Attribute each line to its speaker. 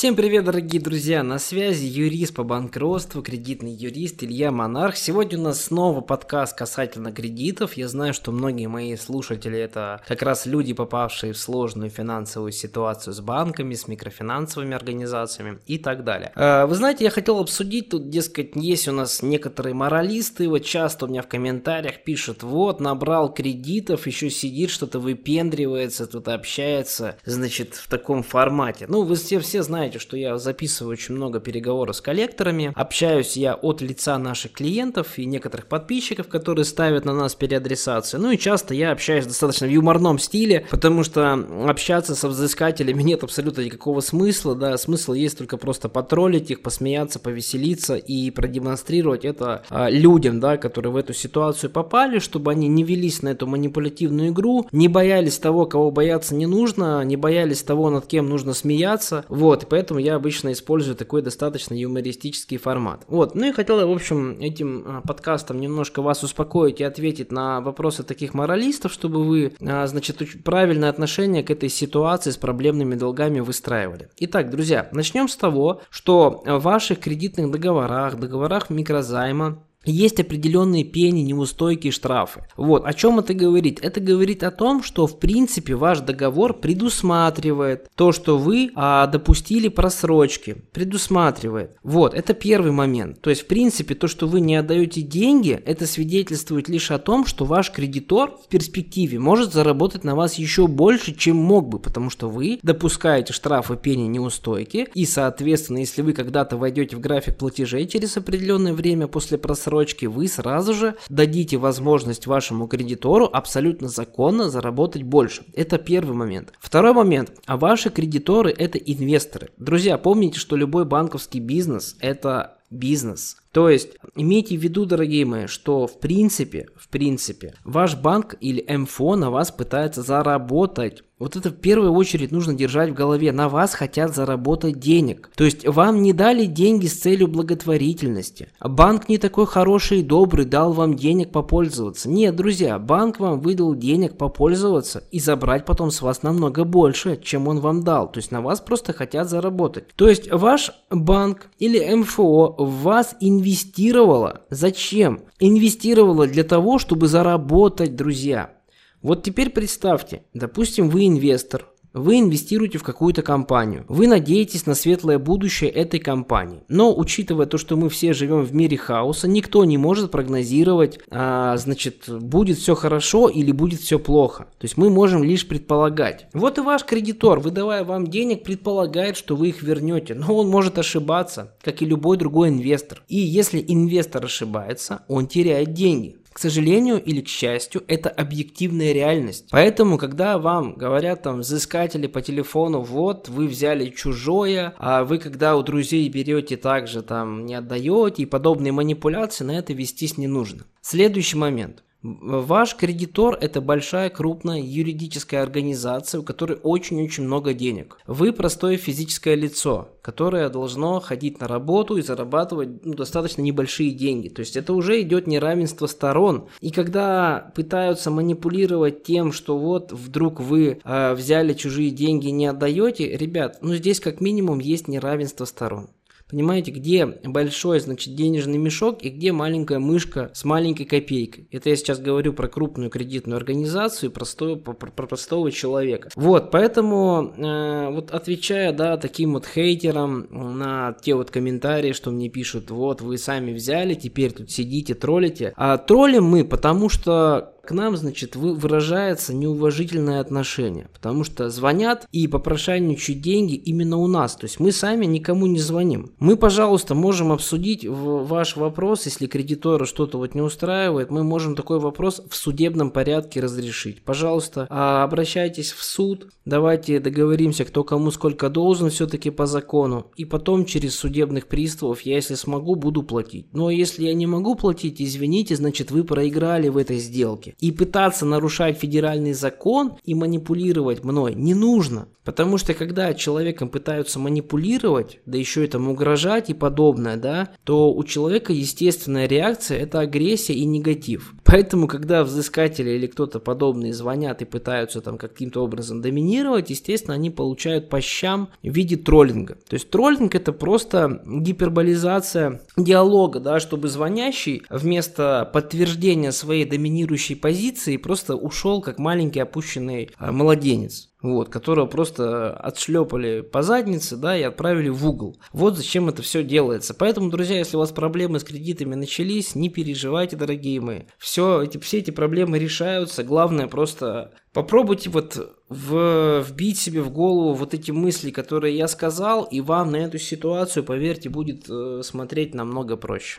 Speaker 1: Всем привет, дорогие друзья! На связи юрист по банкротству, кредитный юрист Илья Монарх. Сегодня у нас снова подкаст касательно кредитов. Я знаю, что многие мои слушатели это как раз люди, попавшие в сложную финансовую ситуацию с банками, с микрофинансовыми организациями и так далее. Э, вы знаете, я хотел обсудить тут, дескать, есть у нас некоторые моралисты, вот часто у меня в комментариях пишут, вот, набрал кредитов, еще сидит, что-то выпендривается, тут общается, значит, в таком формате. Ну, вы все, все знаете, знаете, что я записываю очень много переговоров с коллекторами. Общаюсь я от лица наших клиентов и некоторых подписчиков, которые ставят на нас переадресацию. Ну и часто я общаюсь достаточно в юморном стиле, потому что общаться со взыскателями нет абсолютно никакого смысла. Да, смысл есть только просто потроллить их, посмеяться, повеселиться и продемонстрировать это а, людям, да, которые в эту ситуацию попали, чтобы они не велись на эту манипулятивную игру, не боялись того, кого бояться не нужно, не боялись того, над кем нужно смеяться. Вот, поэтому я обычно использую такой достаточно юмористический формат. Вот, ну и хотел я, в общем, этим а, подкастом немножко вас успокоить и ответить на вопросы таких моралистов, чтобы вы, а, значит, правильное отношение к этой ситуации с проблемными долгами выстраивали. Итак, друзья, начнем с того, что в ваших кредитных договорах, договорах микрозайма, есть определенные пени, неустойки, штрафы. Вот, о чем это говорит? Это говорит о том, что в принципе ваш договор предусматривает то, что вы а, допустили просрочки. Предусматривает. Вот, это первый момент. То есть, в принципе, то, что вы не отдаете деньги, это свидетельствует лишь о том, что ваш кредитор в перспективе может заработать на вас еще больше, чем мог бы, потому что вы допускаете штрафы, пени, неустойки, и, соответственно, если вы когда-то войдете в график платежей через определенное время после просрочки, рассрочки, вы сразу же дадите возможность вашему кредитору абсолютно законно заработать больше. Это первый момент. Второй момент. А ваши кредиторы это инвесторы. Друзья, помните, что любой банковский бизнес это бизнес. То есть, имейте в виду, дорогие мои, что в принципе, в принципе, ваш банк или МФО на вас пытается заработать. Вот это в первую очередь нужно держать в голове. На вас хотят заработать денег. То есть вам не дали деньги с целью благотворительности. Банк не такой хороший и добрый, дал вам денег попользоваться. Нет, друзья, банк вам выдал денег попользоваться и забрать потом с вас намного больше, чем он вам дал. То есть на вас просто хотят заработать. То есть ваш банк или МФО в вас инвестирует инвестировала. Зачем? Инвестировала для того, чтобы заработать, друзья. Вот теперь представьте, допустим, вы инвестор, вы инвестируете в какую-то компанию. Вы надеетесь на светлое будущее этой компании. Но учитывая то, что мы все живем в мире хаоса, никто не может прогнозировать, а, значит, будет все хорошо или будет все плохо. То есть мы можем лишь предполагать. Вот и ваш кредитор, выдавая вам денег, предполагает, что вы их вернете. Но он может ошибаться, как и любой другой инвестор. И если инвестор ошибается, он теряет деньги. К сожалению или к счастью, это объективная реальность. Поэтому, когда вам говорят там взыскатели по телефону, вот, вы взяли чужое, а вы когда у друзей берете также там не отдаете и подобные манипуляции, на это вестись не нужно. Следующий момент. Ваш кредитор – это большая крупная юридическая организация, у которой очень-очень много денег. Вы простое физическое лицо, которое должно ходить на работу и зарабатывать ну, достаточно небольшие деньги. То есть это уже идет неравенство сторон. И когда пытаются манипулировать тем, что вот вдруг вы э, взяли чужие деньги и не отдаете, ребят, ну здесь как минимум есть неравенство сторон. Понимаете, где большой, значит, денежный мешок и где маленькая мышка с маленькой копейкой. Это я сейчас говорю про крупную кредитную организацию, простого, про, про простого человека. Вот, поэтому, э, вот отвечая, да, таким вот хейтерам на те вот комментарии, что мне пишут, вот, вы сами взяли, теперь тут сидите, троллите. А троллим мы, потому что к нам, значит, выражается неуважительное отношение, потому что звонят и попрошайничают деньги именно у нас, то есть мы сами никому не звоним. Мы, пожалуйста, можем обсудить ваш вопрос, если кредитора что-то вот не устраивает, мы можем такой вопрос в судебном порядке разрешить. Пожалуйста, а, обращайтесь в суд, давайте договоримся, кто кому сколько должен все-таки по закону, и потом через судебных приставов я, если смогу, буду платить. Но если я не могу платить, извините, значит, вы проиграли в этой сделке. Порядке. И пытаться нарушать федеральный закон и манипулировать мной не нужно. Потому что когда человеком пытаются манипулировать, да еще этому угрожать и подобное, да, то у человека естественная реакция – это агрессия и негатив. Поэтому, когда взыскатели или кто-то подобный звонят и пытаются там каким-то образом доминировать, естественно, они получают по щам в виде троллинга. То есть троллинг – это просто гиперболизация диалога, да, чтобы звонящий вместо подтверждения своей доминирующей позиции просто ушел как маленький опущенный а, младенец вот, которого просто отшлепали по заднице, да, и отправили в угол. Вот зачем это все делается. Поэтому, друзья, если у вас проблемы с кредитами начались, не переживайте, дорогие мои. Все эти, все эти проблемы решаются. Главное просто попробуйте вот в, вбить себе в голову вот эти мысли, которые я сказал, и вам на эту ситуацию, поверьте, будет э, смотреть намного проще.